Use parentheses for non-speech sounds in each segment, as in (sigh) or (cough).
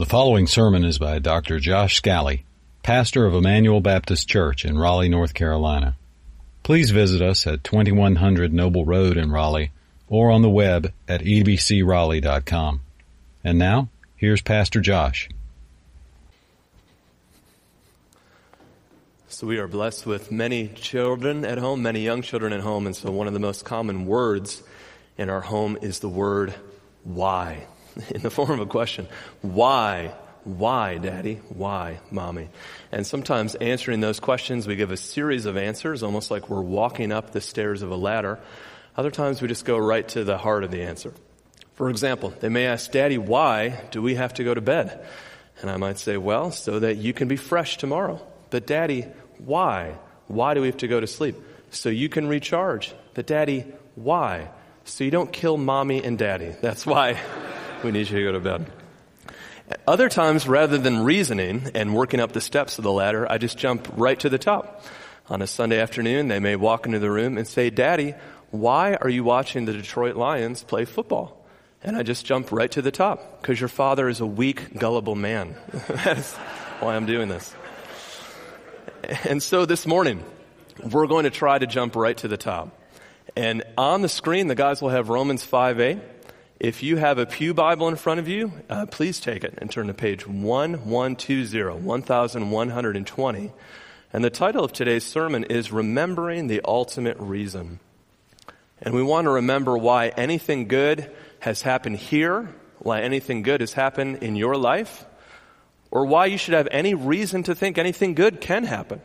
The following sermon is by Dr. Josh Scally, pastor of Emmanuel Baptist Church in Raleigh, North Carolina. Please visit us at 2100 Noble Road in Raleigh or on the web at ebcraleigh.com. And now, here's Pastor Josh. So we are blessed with many children at home, many young children at home, and so one of the most common words in our home is the word why, (laughs) in the form of a question. Why? Why, daddy? Why, mommy? And sometimes answering those questions, we give a series of answers, almost like we're walking up the stairs of a ladder. Other times we just go right to the heart of the answer. For example, they may ask, Daddy, why do we have to go to bed? And I might say, well, so that you can be fresh tomorrow. But Daddy, why? Why do we have to go to sleep? So you can recharge. But Daddy, why? So you don't kill mommy and daddy. That's why (laughs) we need you to go to bed. Other times, rather than reasoning and working up the steps of the ladder, I just jump right to the top. On a Sunday afternoon, they may walk into the room and say, Daddy, why are you watching the Detroit Lions play football? And I just jump right to the top because your father is a weak, gullible man. (laughs) That's why I'm doing this. And so this morning, we're going to try to jump right to the top. And on the screen, the guys will have Romans 5 8. If you have a Pew Bible in front of you, uh, please take it and turn to page 1120, 1120. And the title of today's sermon is Remembering the Ultimate Reason. And we want to remember why anything good has happened here, why anything good has happened in your life, or why you should have any reason to think anything good can happen.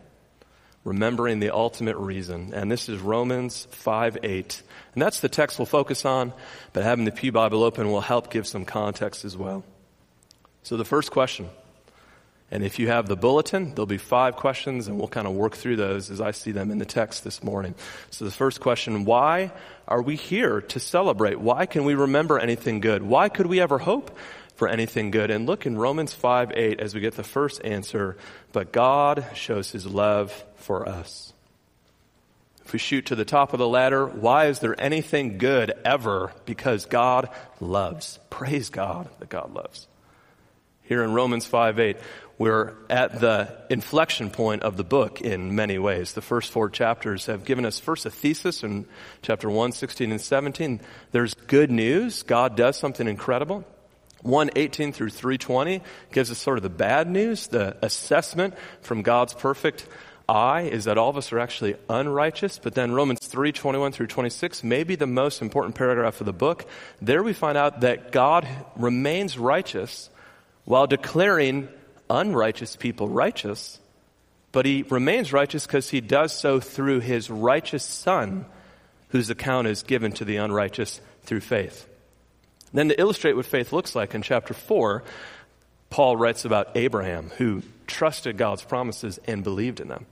Remembering the ultimate reason. And this is Romans 5 8. And that's the text we'll focus on, but having the Pew Bible open will help give some context as well. So the first question, and if you have the bulletin, there'll be five questions, and we'll kind of work through those as I see them in the text this morning. So the first question, why are we here to celebrate? Why can we remember anything good? Why could we ever hope for anything good. And look in Romans 5 8 as we get the first answer. But God shows his love for us. If we shoot to the top of the ladder, why is there anything good ever? Because God loves. Praise God that God loves. Here in Romans 5 8, we're at the inflection point of the book in many ways. The first four chapters have given us first a thesis in chapter 1, 16, and 17. There's good news. God does something incredible. 118 through 320 gives us sort of the bad news. The assessment from God's perfect eye is that all of us are actually unrighteous. But then Romans 3, 21 through 26 may be the most important paragraph of the book. There we find out that God remains righteous while declaring unrighteous people righteous. But he remains righteous because he does so through his righteous son, whose account is given to the unrighteous through faith. Then to illustrate what faith looks like in chapter 4, Paul writes about Abraham who trusted God's promises and believed in them.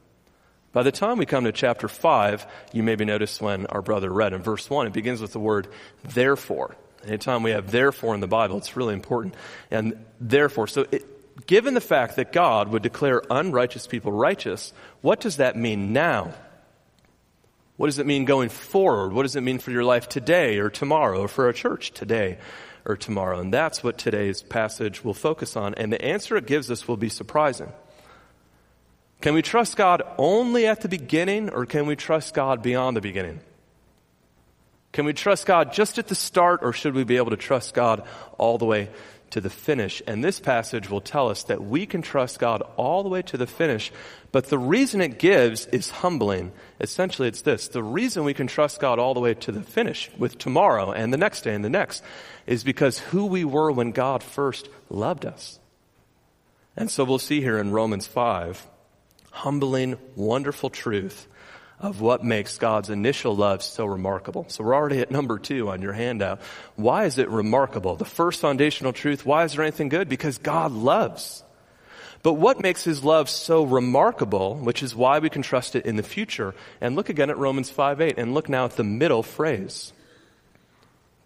By the time we come to chapter 5, you maybe noticed when our brother read in verse 1, it begins with the word therefore. Anytime we have therefore in the Bible, it's really important. And therefore, so it, given the fact that God would declare unrighteous people righteous, what does that mean now? What does it mean going forward? What does it mean for your life today or tomorrow or for a church today or tomorrow? And that's what today's passage will focus on. And the answer it gives us will be surprising. Can we trust God only at the beginning or can we trust God beyond the beginning? Can we trust God just at the start or should we be able to trust God all the way to the finish. And this passage will tell us that we can trust God all the way to the finish. But the reason it gives is humbling. Essentially, it's this. The reason we can trust God all the way to the finish with tomorrow and the next day and the next is because who we were when God first loved us. And so we'll see here in Romans 5, humbling, wonderful truth of what makes God's initial love so remarkable. So we're already at number two on your handout. Why is it remarkable? The first foundational truth, why is there anything good? Because God loves. But what makes his love so remarkable, which is why we can trust it in the future? And look again at Romans 5 8 and look now at the middle phrase.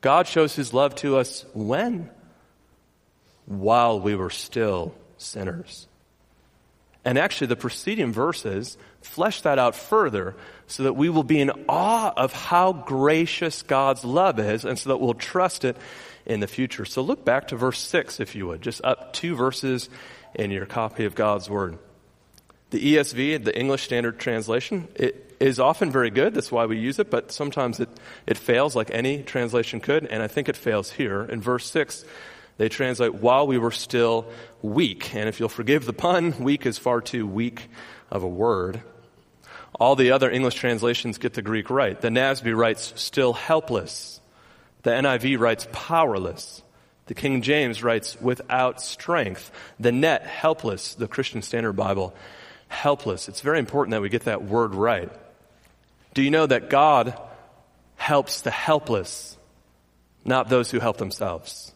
God shows his love to us when? While we were still sinners. And actually, the preceding verses flesh that out further so that we will be in awe of how gracious God's love is and so that we'll trust it in the future. So look back to verse 6, if you would, just up two verses in your copy of God's Word. The ESV, the English Standard Translation, it is often very good. That's why we use it, but sometimes it, it fails like any translation could, and I think it fails here. In verse 6, they translate, while we were still weak. And if you'll forgive the pun, weak is far too weak of a word. All the other English translations get the Greek right. The NASB writes, still helpless. The NIV writes, powerless. The King James writes, without strength. The net, helpless. The Christian Standard Bible, helpless. It's very important that we get that word right. Do you know that God helps the helpless, not those who help themselves?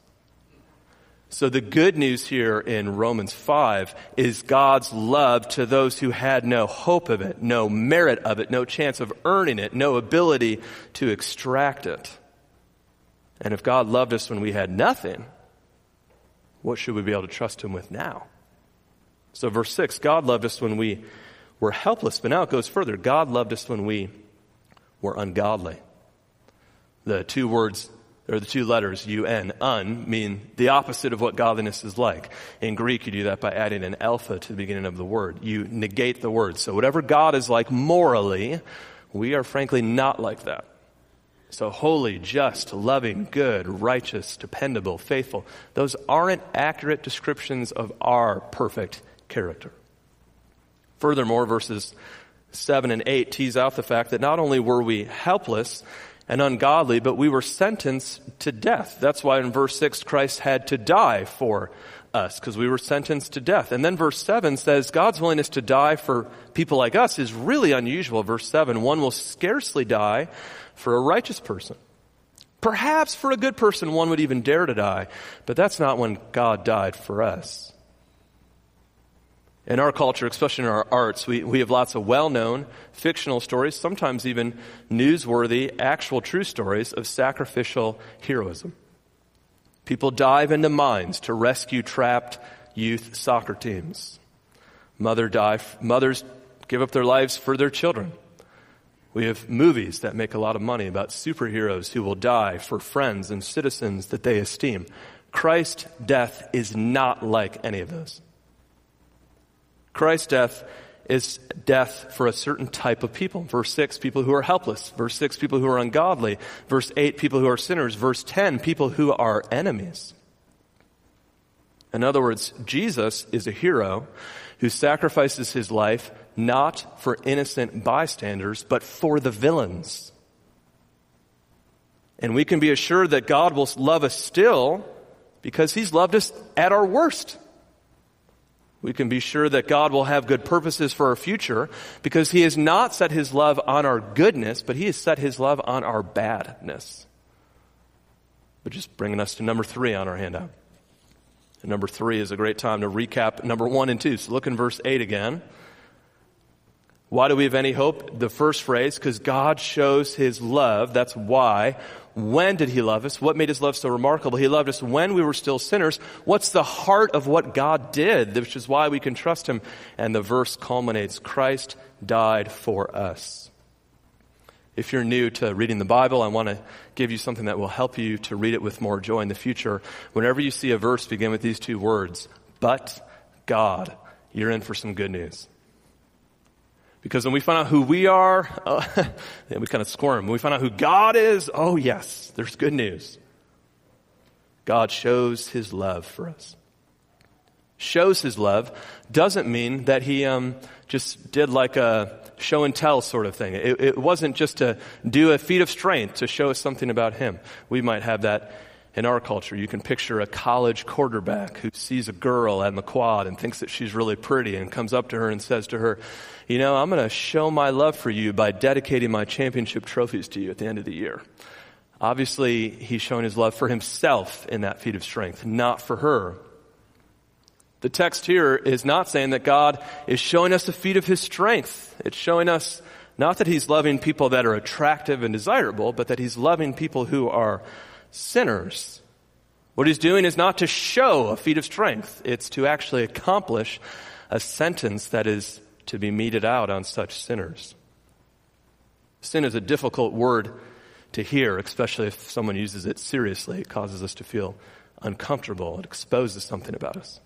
So the good news here in Romans 5 is God's love to those who had no hope of it, no merit of it, no chance of earning it, no ability to extract it. And if God loved us when we had nothing, what should we be able to trust Him with now? So, verse 6 God loved us when we were helpless, but now it goes further. God loved us when we were ungodly. The two words, or the two letters, un, un, mean the opposite of what godliness is like. In Greek, you do that by adding an alpha to the beginning of the word. You negate the word. So, whatever God is like morally, we are frankly not like that. So holy, just, loving, good, righteous, dependable, faithful. Those aren't accurate descriptions of our perfect character. Furthermore, verses 7 and 8 tease out the fact that not only were we helpless and ungodly, but we were sentenced to death. That's why in verse 6 Christ had to die for us, because we were sentenced to death. And then verse 7 says God's willingness to die for people like us is really unusual. Verse 7, one will scarcely die for a righteous person. Perhaps for a good person, one would even dare to die, but that's not when God died for us. In our culture, especially in our arts, we, we have lots of well known fictional stories, sometimes even newsworthy, actual true stories of sacrificial heroism. People dive into mines to rescue trapped youth soccer teams. Mother die, mothers give up their lives for their children. We have movies that make a lot of money about superheroes who will die for friends and citizens that they esteem. Christ's death is not like any of those. Christ's death is death for a certain type of people. Verse 6, people who are helpless. Verse 6, people who are ungodly. Verse 8, people who are sinners. Verse 10, people who are enemies. In other words, Jesus is a hero who sacrifices his life not for innocent bystanders, but for the villains. And we can be assured that God will love us still because he's loved us at our worst. We can be sure that God will have good purposes for our future because he has not set his love on our goodness, but he has set his love on our badness. But just bringing us to number three on our handout. And number three is a great time to recap number one and two. So look in verse eight again. Why do we have any hope? The first phrase, because God shows his love. That's why. When did he love us? What made his love so remarkable? He loved us when we were still sinners. What's the heart of what God did, which is why we can trust him? And the verse culminates, Christ died for us. If you're new to reading the Bible, I want to give you something that will help you to read it with more joy in the future. Whenever you see a verse begin with these two words, but God, you're in for some good news. Because when we find out who we are, uh, (laughs) we kind of squirm. When we find out who God is, oh yes, there's good news. God shows his love for us. Shows his love doesn't mean that he um, just did like a show and tell sort of thing. It, it wasn't just to do a feat of strength to show us something about him. We might have that in our culture, you can picture a college quarterback who sees a girl on the quad and thinks that she's really pretty and comes up to her and says to her, You know, I'm going to show my love for you by dedicating my championship trophies to you at the end of the year. Obviously, he's showing his love for himself in that feat of strength, not for her. The text here is not saying that God is showing us a feat of his strength. It's showing us not that he's loving people that are attractive and desirable, but that he's loving people who are sinners. What he's doing is not to show a feat of strength, it's to actually accomplish a sentence that is to be meted out on such sinners. Sin is a difficult word to hear, especially if someone uses it seriously. It causes us to feel uncomfortable. It exposes something about us.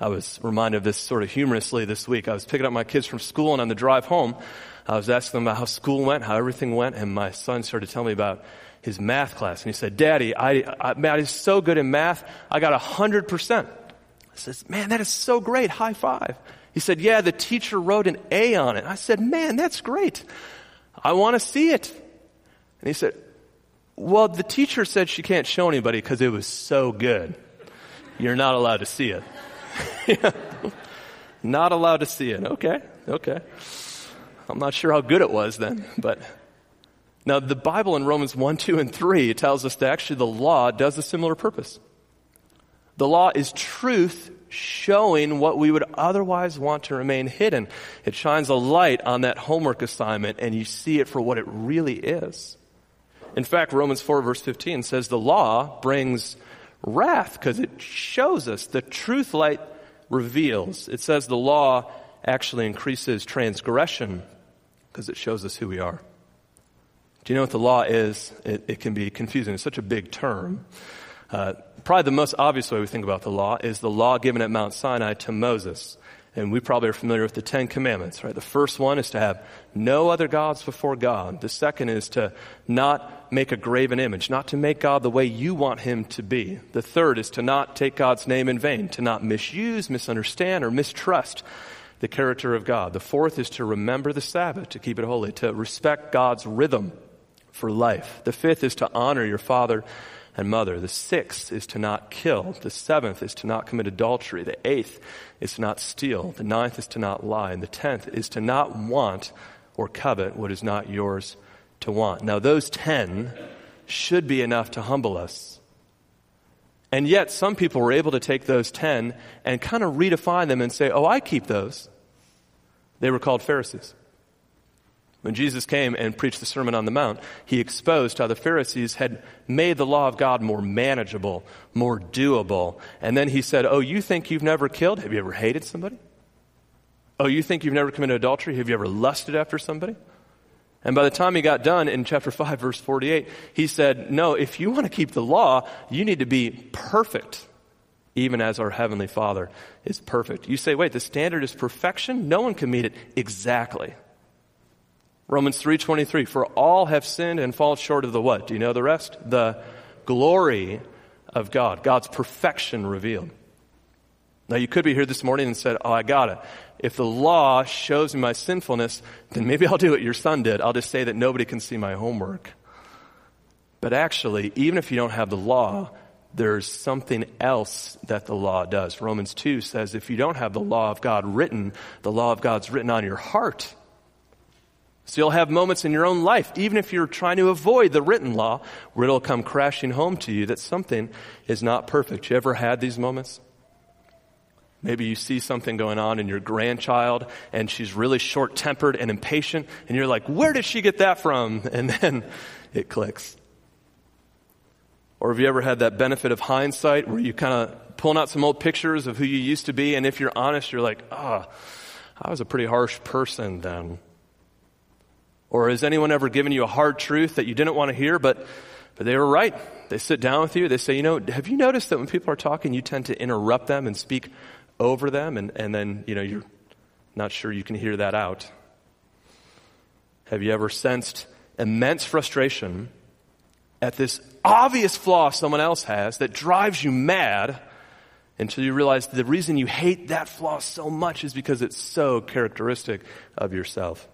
I was reminded of this sort of humorously this week. I was picking up my kids from school and on the drive home, I was asking them about how school went, how everything went, and my son started telling me about his math class. And he said, Daddy, I, I, man, he's so good in math. I got a hundred percent. I says, man, that is so great. High five. He said, yeah, the teacher wrote an A on it. I said, man, that's great. I want to see it. And he said, well, the teacher said she can't show anybody because it was so good. You're not allowed to see it. (laughs) not allowed to see it. Okay, okay. I'm not sure how good it was then, but now the Bible in Romans 1, 2, and 3 tells us that actually the law does a similar purpose. The law is truth showing what we would otherwise want to remain hidden. It shines a light on that homework assignment and you see it for what it really is. In fact, Romans 4 verse 15 says the law brings wrath because it shows us the truth light reveals. It says the law actually increases transgression because it shows us who we are. Do you know what the law is? It, it can be confusing. It's such a big term. Uh, probably the most obvious way we think about the law is the law given at Mount Sinai to Moses. And we probably are familiar with the Ten Commandments, right? The first one is to have no other gods before God. The second is to not make a graven image, not to make God the way you want him to be. The third is to not take God's name in vain, to not misuse, misunderstand, or mistrust the character of God. The fourth is to remember the Sabbath, to keep it holy, to respect God's rhythm for life. The fifth is to honor your father and mother. The sixth is to not kill. The seventh is to not commit adultery. The eighth is to not steal. The ninth is to not lie. And the tenth is to not want or covet what is not yours to want. Now, those ten should be enough to humble us. And yet, some people were able to take those ten and kind of redefine them and say, oh, I keep those. They were called Pharisees. When Jesus came and preached the Sermon on the Mount, he exposed how the Pharisees had made the law of God more manageable, more doable. And then he said, Oh, you think you've never killed? Have you ever hated somebody? Oh, you think you've never committed adultery? Have you ever lusted after somebody? And by the time he got done in chapter 5, verse 48, he said, No, if you want to keep the law, you need to be perfect, even as our Heavenly Father is perfect. You say, Wait, the standard is perfection? No one can meet it exactly. Romans 3:23 for all have sinned and fall short of the what? Do you know the rest? The glory of God, God's perfection revealed. Now you could be here this morning and said, "Oh, I got it. If the law shows me my sinfulness, then maybe (laughs) I'll do what your son did. I'll just say that nobody can see my homework." But actually, even if you don't have the law, there's something else that the law does. Romans 2 says if you don't have the law of God written, the law of God's written on your heart. So you'll have moments in your own life, even if you're trying to avoid the written law, where it'll come crashing home to you that something is not perfect. You ever had these moments? Maybe you see something going on in your grandchild and she's really short tempered and impatient and you're like, where did she get that from? (laughs) And then it clicks. Or have you ever had that benefit of hindsight where you kind of pulling out some old pictures of who you used to be and if you're honest, you're like, ah, oh, I was a pretty harsh person then. Or has anyone ever given you a hard truth that you didn't want to hear, but, but they were right? They sit down with you. They say, you know, have you noticed that when people are talking, you tend to interrupt them and speak over them, and, and then, you know, you're not sure you can hear that out? Have you ever sensed immense frustration at this obvious flaw someone else has that drives you mad until you realize the reason you hate that flaw so much is because it's so characteristic of yourself?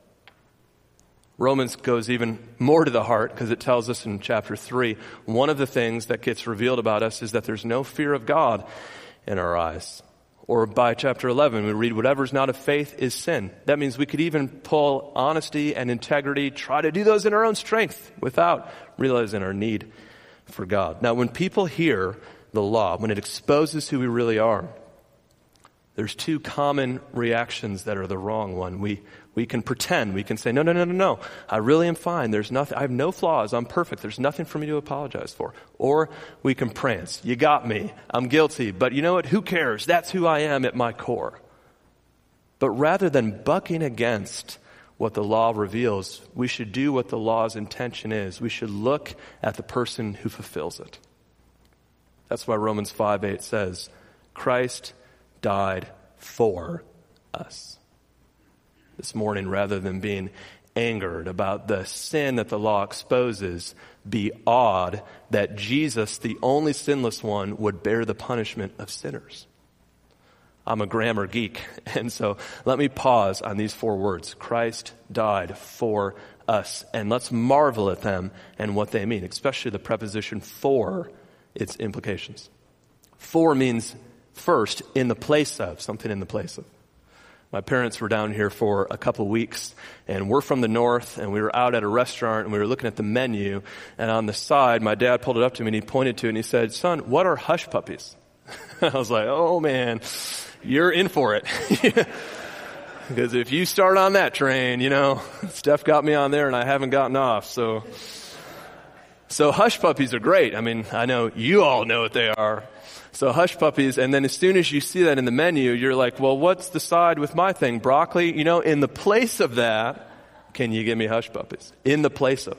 Romans goes even more to the heart because it tells us in chapter 3 one of the things that gets revealed about us is that there's no fear of God in our eyes. Or by chapter 11, we read, whatever's not of faith is sin. That means we could even pull honesty and integrity, try to do those in our own strength without realizing our need for God. Now, when people hear the law, when it exposes who we really are, there's two common reactions that are the wrong one. We, we can pretend. We can say, no, no, no, no, no. I really am fine. There's nothing, I have no flaws. I'm perfect. There's nothing for me to apologize for. Or we can prance. You got me. I'm guilty. But you know what? Who cares? That's who I am at my core. But rather than bucking against what the law reveals, we should do what the law's intention is. We should look at the person who fulfills it. That's why Romans 5 8 says, Christ died for us. This morning, rather than being angered about the sin that the law exposes, be awed that Jesus, the only sinless one, would bear the punishment of sinners. I'm a grammar geek, (laughs) and so let me pause on these four words. Christ died for us, and let's marvel at them and what they mean, especially the preposition for its implications. For means first, in the place of, something in the place of. My parents were down here for a couple weeks and we're from the north and we were out at a restaurant and we were looking at the menu and on the side my dad pulled it up to me and he pointed to it and he said, son, what are hush puppies? (laughs) I was like, oh man, you're in for it. (laughs) because if you start on that train, you know, (laughs) Steph got me on there and I haven't gotten off. So, so hush puppies are great. I mean, I know you all know what they are. So hush puppies, and then as soon as you see that in the menu, you're like, well, what's the side with my thing? Broccoli? You know, in the place of that, can you give me hush puppies? In the place of.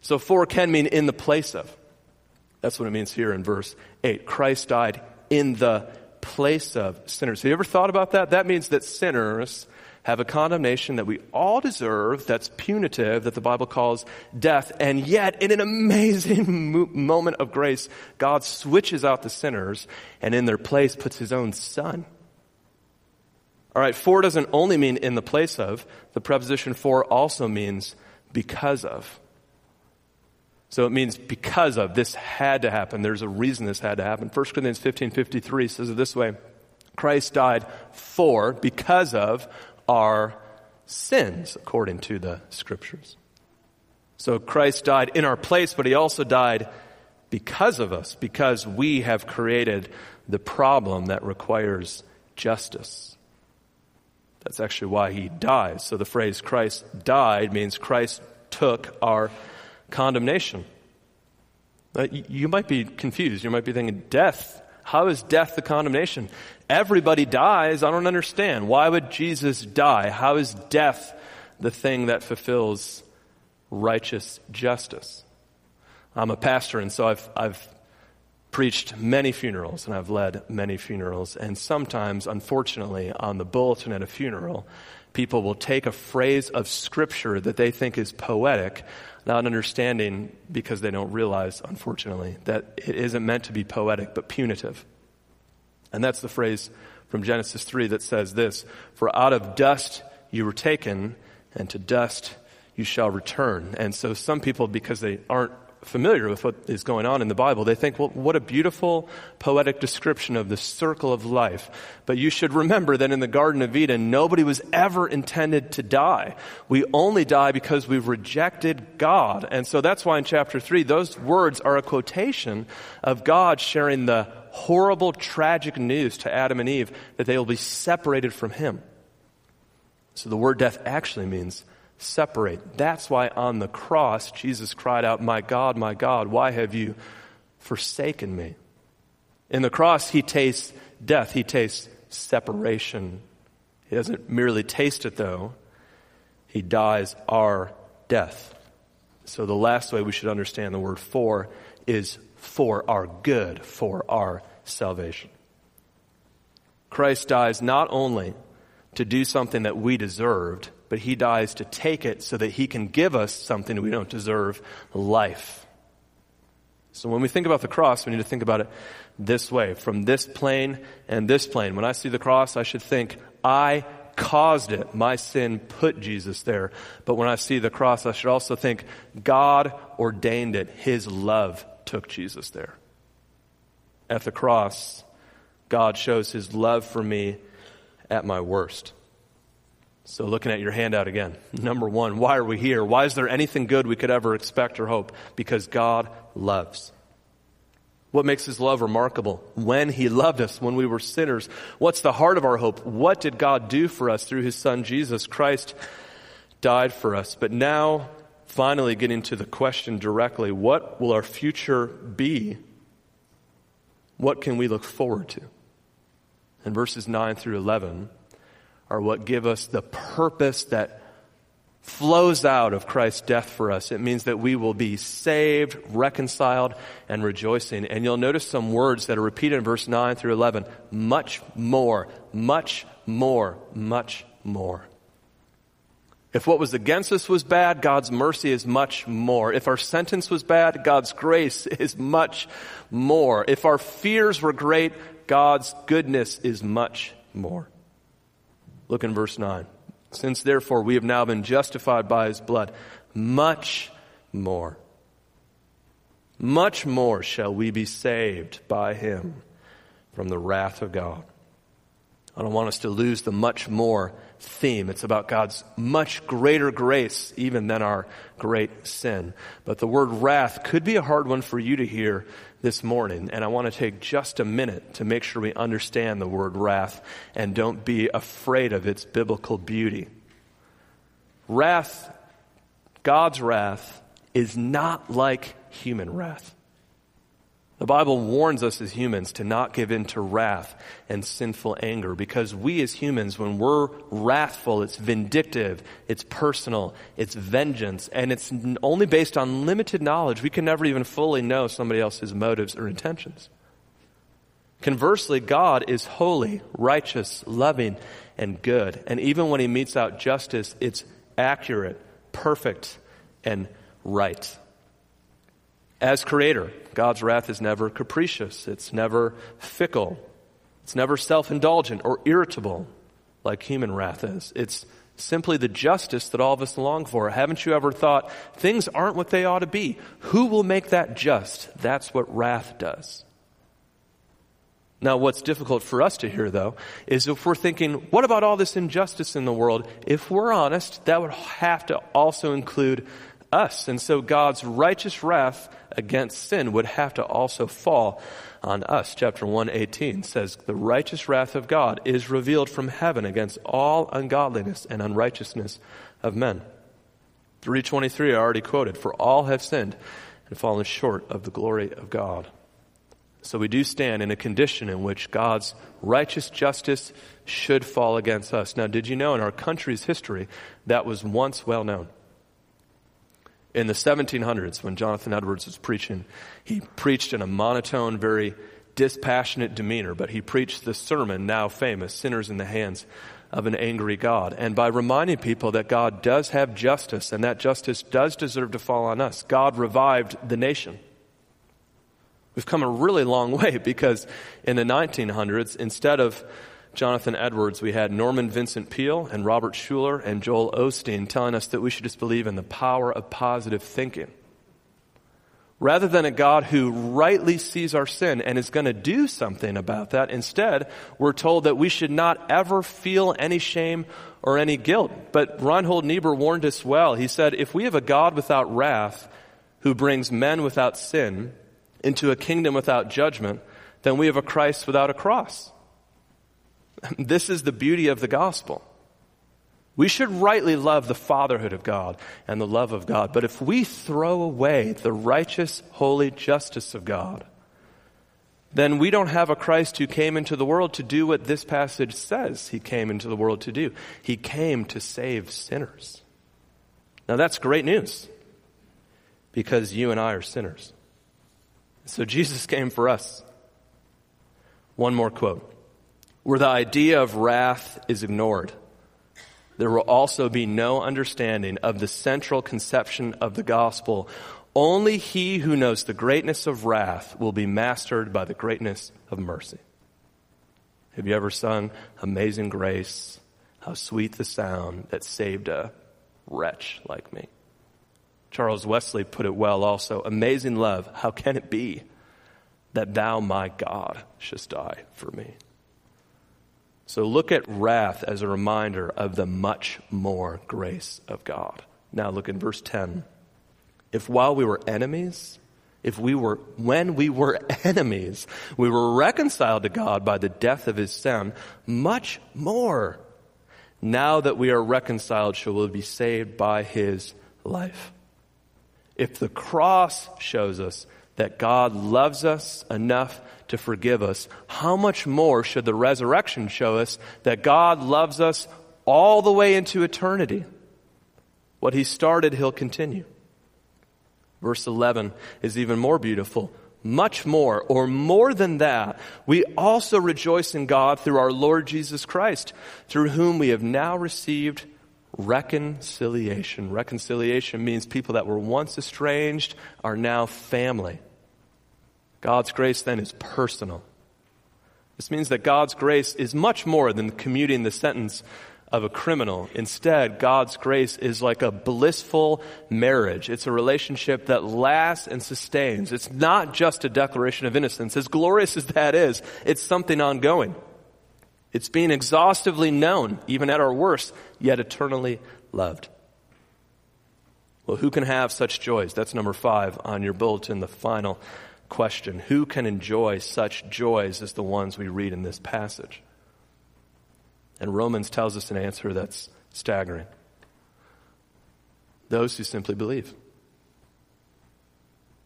So for can mean in the place of. That's what it means here in verse 8. Christ died in the place of sinners. Have you ever thought about that? That means that sinners have a condemnation that we all deserve that's punitive, that the Bible calls death. And yet, in an amazing (laughs) moment of grace, God switches out the sinners and in their place puts his own son. All right, for doesn't only mean in the place of, the preposition for also means because of. So it means because of, this had to happen. There's a reason this had to happen. 1 Corinthians 15 53 says it this way Christ died for, because of, our sins, according to the scriptures. So Christ died in our place, but he also died because of us, because we have created the problem that requires justice. That's actually why he dies. So the phrase Christ died means Christ took our condemnation. You might be confused. You might be thinking, death. How is death the condemnation? Everybody dies. I don't understand. Why would Jesus die? How is death the thing that fulfills righteous justice? I'm a pastor, and so I've, I've preached many funerals and I've led many funerals. And sometimes, unfortunately, on the bulletin at a funeral, people will take a phrase of scripture that they think is poetic, not understanding because they don't realize, unfortunately, that it isn't meant to be poetic, but punitive. And that's the phrase from Genesis 3 that says this, for out of dust you were taken, and to dust you shall return. And so some people, because they aren't familiar with what is going on in the Bible, they think, well, what a beautiful poetic description of the circle of life. But you should remember that in the Garden of Eden, nobody was ever intended to die. We only die because we've rejected God. And so that's why in chapter 3, those words are a quotation of God sharing the horrible, tragic news to Adam and Eve that they will be separated from Him. So the word death actually means separate. That's why on the cross, Jesus cried out, My God, my God, why have you forsaken me? In the cross, he tastes death, he tastes separation. He doesn't merely taste it, though, he dies our death. So the last way we should understand the word for is for our good, for our salvation. Christ dies not only to do something that we deserved, but he dies to take it so that he can give us something we don't deserve life. So when we think about the cross, we need to think about it this way from this plane and this plane. When I see the cross, I should think, I caused it. My sin put Jesus there. But when I see the cross, I should also think, God ordained it. His love took Jesus there. At the cross, God shows his love for me at my worst. So, looking at your handout again. Number one, why are we here? Why is there anything good we could ever expect or hope? Because God loves. What makes his love remarkable? When he loved us, when we were sinners. What's the heart of our hope? What did God do for us through his son Jesus? Christ died for us. But now, finally, getting to the question directly what will our future be? What can we look forward to? In verses 9 through 11, are what give us the purpose that flows out of Christ's death for us. It means that we will be saved, reconciled, and rejoicing. And you'll notice some words that are repeated in verse 9 through 11. Much more, much more, much more. If what was against us was bad, God's mercy is much more. If our sentence was bad, God's grace (laughs) is much more. If our fears were great, God's goodness is much more. Look in verse 9. Since therefore we have now been justified by his blood, much more, much more shall we be saved by him from the wrath of God. I don't want us to lose the much more theme. It's about God's much greater grace even than our great sin. But the word wrath could be a hard one for you to hear this morning. And I want to take just a minute to make sure we understand the word wrath and don't be afraid of its biblical beauty. Wrath, God's wrath, is not like human wrath. The Bible warns us as humans to not give in to wrath and sinful anger because we as humans, when we're wrathful, it's vindictive, it's personal, it's vengeance, and it's only based on limited knowledge. We can never even fully know somebody else's motives or intentions. Conversely, God is holy, righteous, loving, and good. And even when he metes out justice, it's accurate, perfect, and right. As creator, God's wrath is never capricious. It's never fickle. It's never self-indulgent or irritable like human wrath is. It's simply the justice that all of us long for. Haven't you ever thought things aren't what they ought to be? Who will make that just? That's what wrath does. Now, what's difficult for us to hear, though, is if we're thinking, what about all this injustice in the world? If we're honest, that would have to also include us. And so God's righteous wrath against sin would have to also fall on us. Chapter 118 says, The righteous wrath of God is revealed from heaven against all ungodliness and unrighteousness of men. 323 I already quoted, For all have sinned and fallen short of the glory of God. So we do stand in a condition in which God's righteous justice should fall against us. Now, did you know in our country's history that was once well known? In the 1700s when Jonathan Edwards was preaching. He preached in a monotone, very dispassionate demeanor, but he preached the sermon now famous, Sinners in the Hands of an Angry God. And by reminding people that God does have justice and that justice does deserve to fall on us, God revived the nation. We've come a really long (laughs) way because in the 1900s, instead of Jonathan Edwards, we had Norman Vincent Peale and Robert Schuller and Joel Osteen telling us that we should just believe in the power of positive thinking. Rather than a God who rightly sees our sin and is going to do something about that, instead, we're told that we should not ever feel any shame or any guilt. But Reinhold Niebuhr warned us well. He said, if we have a God without wrath who brings men without sin into a kingdom without judgment, then we have a Christ without a cross. (laughs) This is the beauty of the gospel. We should rightly love the fatherhood of God and the love of God. But if we throw away the righteous, holy justice of God, then we don't have a Christ who came into the world to do what this passage says he came into the world to do. He came to save sinners. Now that's great news because you and I are sinners. So Jesus came for us. One more quote where the idea of wrath is ignored, there will also be no understanding of the central conception of the gospel. Only he who knows the greatness of wrath will be mastered by the greatness of mercy. Have you ever sung Amazing Grace? How sweet the sound that saved a wretch like me. Charles Wesley put it well also. Amazing love, how can it be that thou, my God, shouldst die for me? So look at wrath as a reminder of the much more grace of God. Now look in verse 10. If while we were enemies, if we were, when we were (laughs) enemies, we were reconciled to God by the death of his son, much more. Now that we are reconciled, shall we be saved by his life. If the cross shows us that God loves us enough to forgive us, how much more should the resurrection show us that God loves us all the way into eternity. What he started, he'll continue. Verse 11 is even more beautiful. Much more, or more than that, we also rejoice in God through our Lord Jesus Christ, through whom we have now received reconciliation. Reconciliation means people that were once estranged are now family. God's grace then is personal. This means that God's grace is much more than commuting the sentence of a criminal. Instead, God's grace is like a blissful marriage. It's a relationship that lasts and sustains. It's not just a declaration of innocence. As glorious as that is, it's something ongoing. It's being exhaustively known, even at our worst, yet eternally loved. Well, who can have such joys? That's number five on your bulletin, the final question. Who can enjoy such joys as the ones we read in this passage? And Romans tells us an answer that's staggering. Those who simply believe.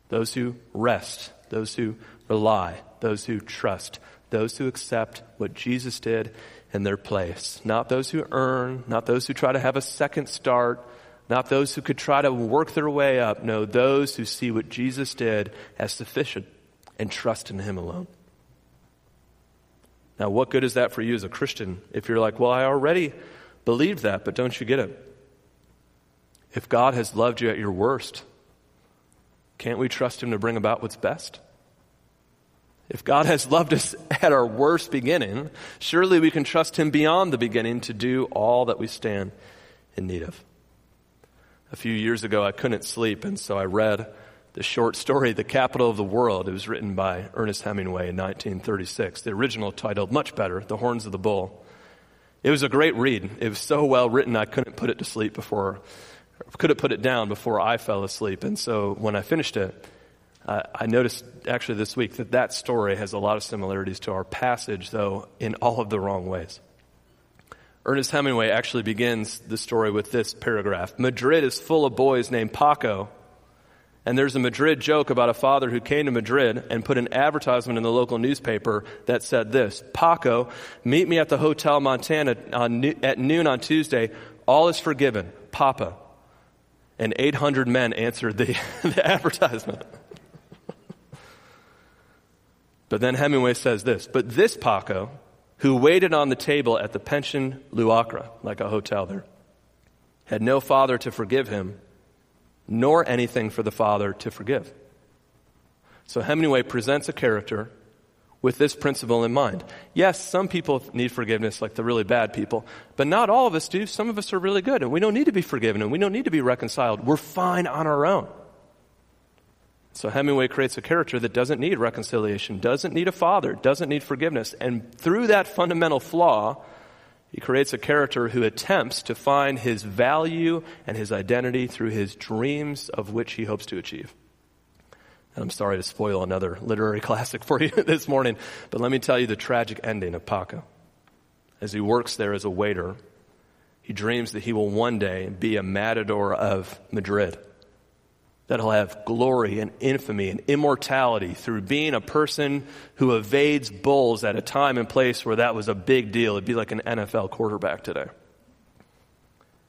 Those who rest. Those who rely. Those who trust. Those who accept what Jesus did in their place. Not those who earn. Not those who try to have a second start. Not those who could try to work their way up. No, those who see what Jesus did as sufficient and trust in Him alone. Now, what good is that for you as a Christian if you're like, well, I already believed that, but don't you get it? If God has loved you at your worst, can't we trust Him to bring about what's best? If God has loved us at our worst beginning, surely we can trust Him beyond the beginning to do all that we stand in need of. A few years ago, I couldn't sleep, and so I read the short story, The Capital of the World. It was written by Ernest Hemingway in 1936. The original titled, much better, The Horns of the Bull. It was a great read. It was so well written, I couldn't put it to sleep before, couldn't put it down before I fell asleep. And so when I finished it, uh, I noticed actually this week that that story has a lot of similarities to our passage, though in all of the wrong ways. Ernest Hemingway actually begins the story with this paragraph Madrid is full of boys named Paco and there's a Madrid joke about a father who came to Madrid and put an advertisement in the local newspaper that said this Paco, meet me at the Hotel Montana on, at noon on Tuesday. All is forgiven. Papa. And 800 men answered the, (laughs) the advertisement. but then Hemingway says this But this Paco, who waited on the table at the Pension Luarca, like a hotel there, had no father to forgive him nor anything for the Father to forgive. So Hemingway presents a character with this principle in mind. Yes, some people need forgiveness, like the really bad people, but not all of us do. Some of us are really good, and we don't need to be forgiven, and we don't need to be reconciled. We're fine on our own. So Hemingway creates a character that doesn't need reconciliation, doesn't need a father, doesn't need forgiveness, and through that fundamental flaw, he creates a character who attempts to find his value and his identity through his dreams of which he hopes to achieve. And I'm sorry to spoil another literary (laughs) classic for you this morning, but let me tell you the tragic ending of Paco. As he works there as a waiter, he dreams that he will one day be a matador of Madrid that he'll have glory and infamy and immortality through being a person who evades bulls at a time and place where that was a big deal. It'd be like an NFL quarterback today.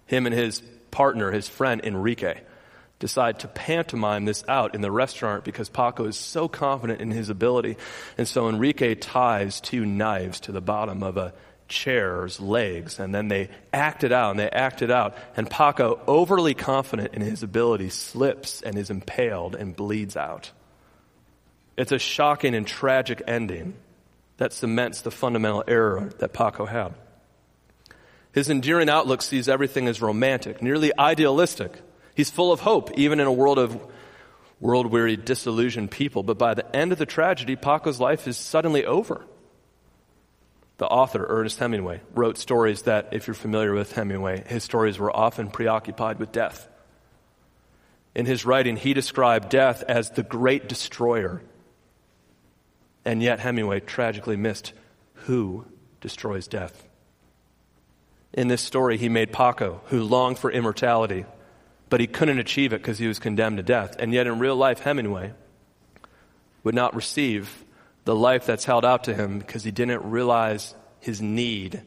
Him and his partner, his friend Enrique, decide to pantomime this out in the restaurant because Paco is so confident in his ability. And so Enrique ties two knives to the bottom of a chair's legs, and then they act it out, and they act it out. And Paco, overly confident in his ability, slips and is impaled and bleeds out. It's a shocking and tragic ending that cements the fundamental error that Paco had. His enduring outlook sees everything as romantic, nearly idealistic. He's full of hope, even in a world of world weary, disillusioned people. But by the end of the tragedy, Paco's life is suddenly over. The author, Ernest Hemingway, wrote stories that, if you're familiar with Hemingway, his stories were often preoccupied with death. In his writing, he described death as the great destroyer. And yet, Hemingway tragically missed who destroys death. In this story, he made Paco, who longed for immortality, but he couldn't achieve it because he was condemned to death. And yet, in real life, Hemingway would not receive the life that's held out to him because he didn't realize his need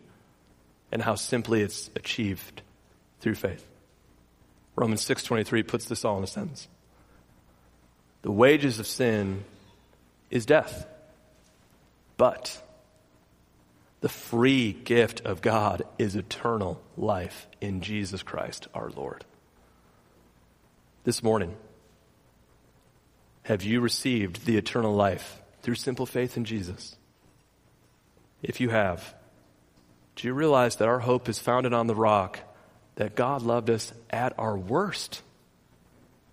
and how simply it's achieved through faith. Romans 6:23 puts this all in a sentence. The wages of sin is death. But the free gift of God is eternal life in Jesus Christ our Lord. This morning, have you received the eternal life through simple faith in Jesus? If you have, do you realize that our hope is founded on the rock that God loved us at our worst?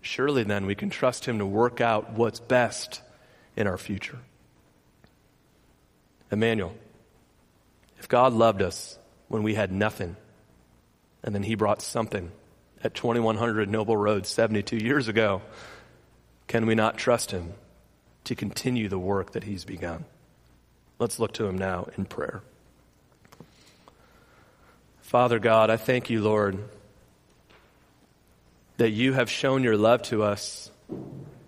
Surely then we can trust Him to work out what's best in our future. Emmanuel, if God loved us when we had nothing, and then He brought something at 2100 Noble Road 72 years ago, can we not trust Him to continue the work that He's begun? Let's look to Him now in prayer. Father God, I thank you, Lord, that you have shown your love to us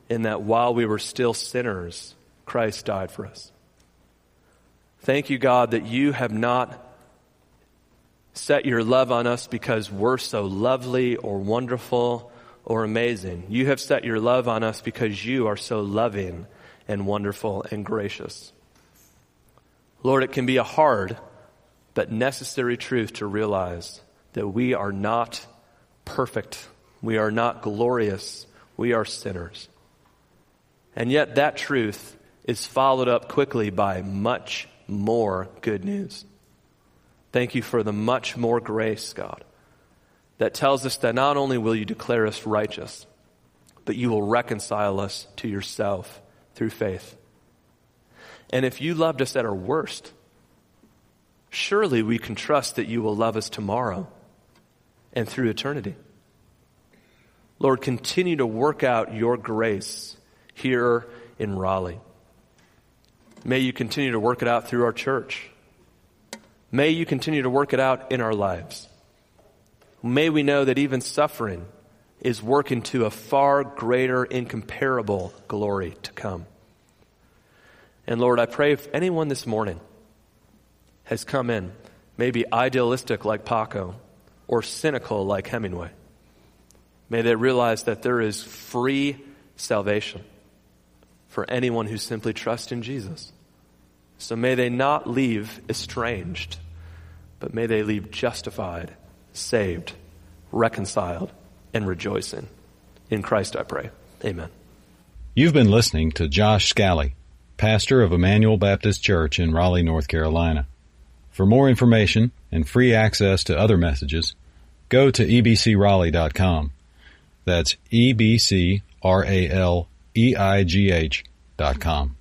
in that while we were still sinners, Christ died for us. Thank you, God, that you have not set your love on us because we're so lovely or wonderful or amazing. You have set your love on us because you are so loving and wonderful and gracious. Lord, it can be a hard but necessary truth to realize that we are not perfect. We are not glorious. We are sinners. And yet that truth is followed up quickly by much more good news. Thank you for the much more grace, God, that tells us that not only will you declare us righteous, but you will reconcile us to yourself through faith. And if you loved us at our worst, surely we can trust that you will love us tomorrow and through eternity. Lord, continue to work out your grace here in Raleigh. May you continue to work it out through our church. May you continue to work it out in our lives. May we know that even suffering is working to a far greater, incomparable glory to come. And Lord, I pray if anyone this morning has come in, maybe idealistic like Paco or cynical like Hemingway, may they realize that there is free salvation for anyone who simply trusts in Jesus. So may they not leave estranged, but may they leave justified, saved, reconciled, and rejoicing. In Christ I pray. Amen. You've been listening to Josh Scally, pastor of Emmanuel Baptist Church in Raleigh, North Carolina. For more information and free access to other messages, go to ebcraleigh.com. That's E B C R A L E I G H dot com.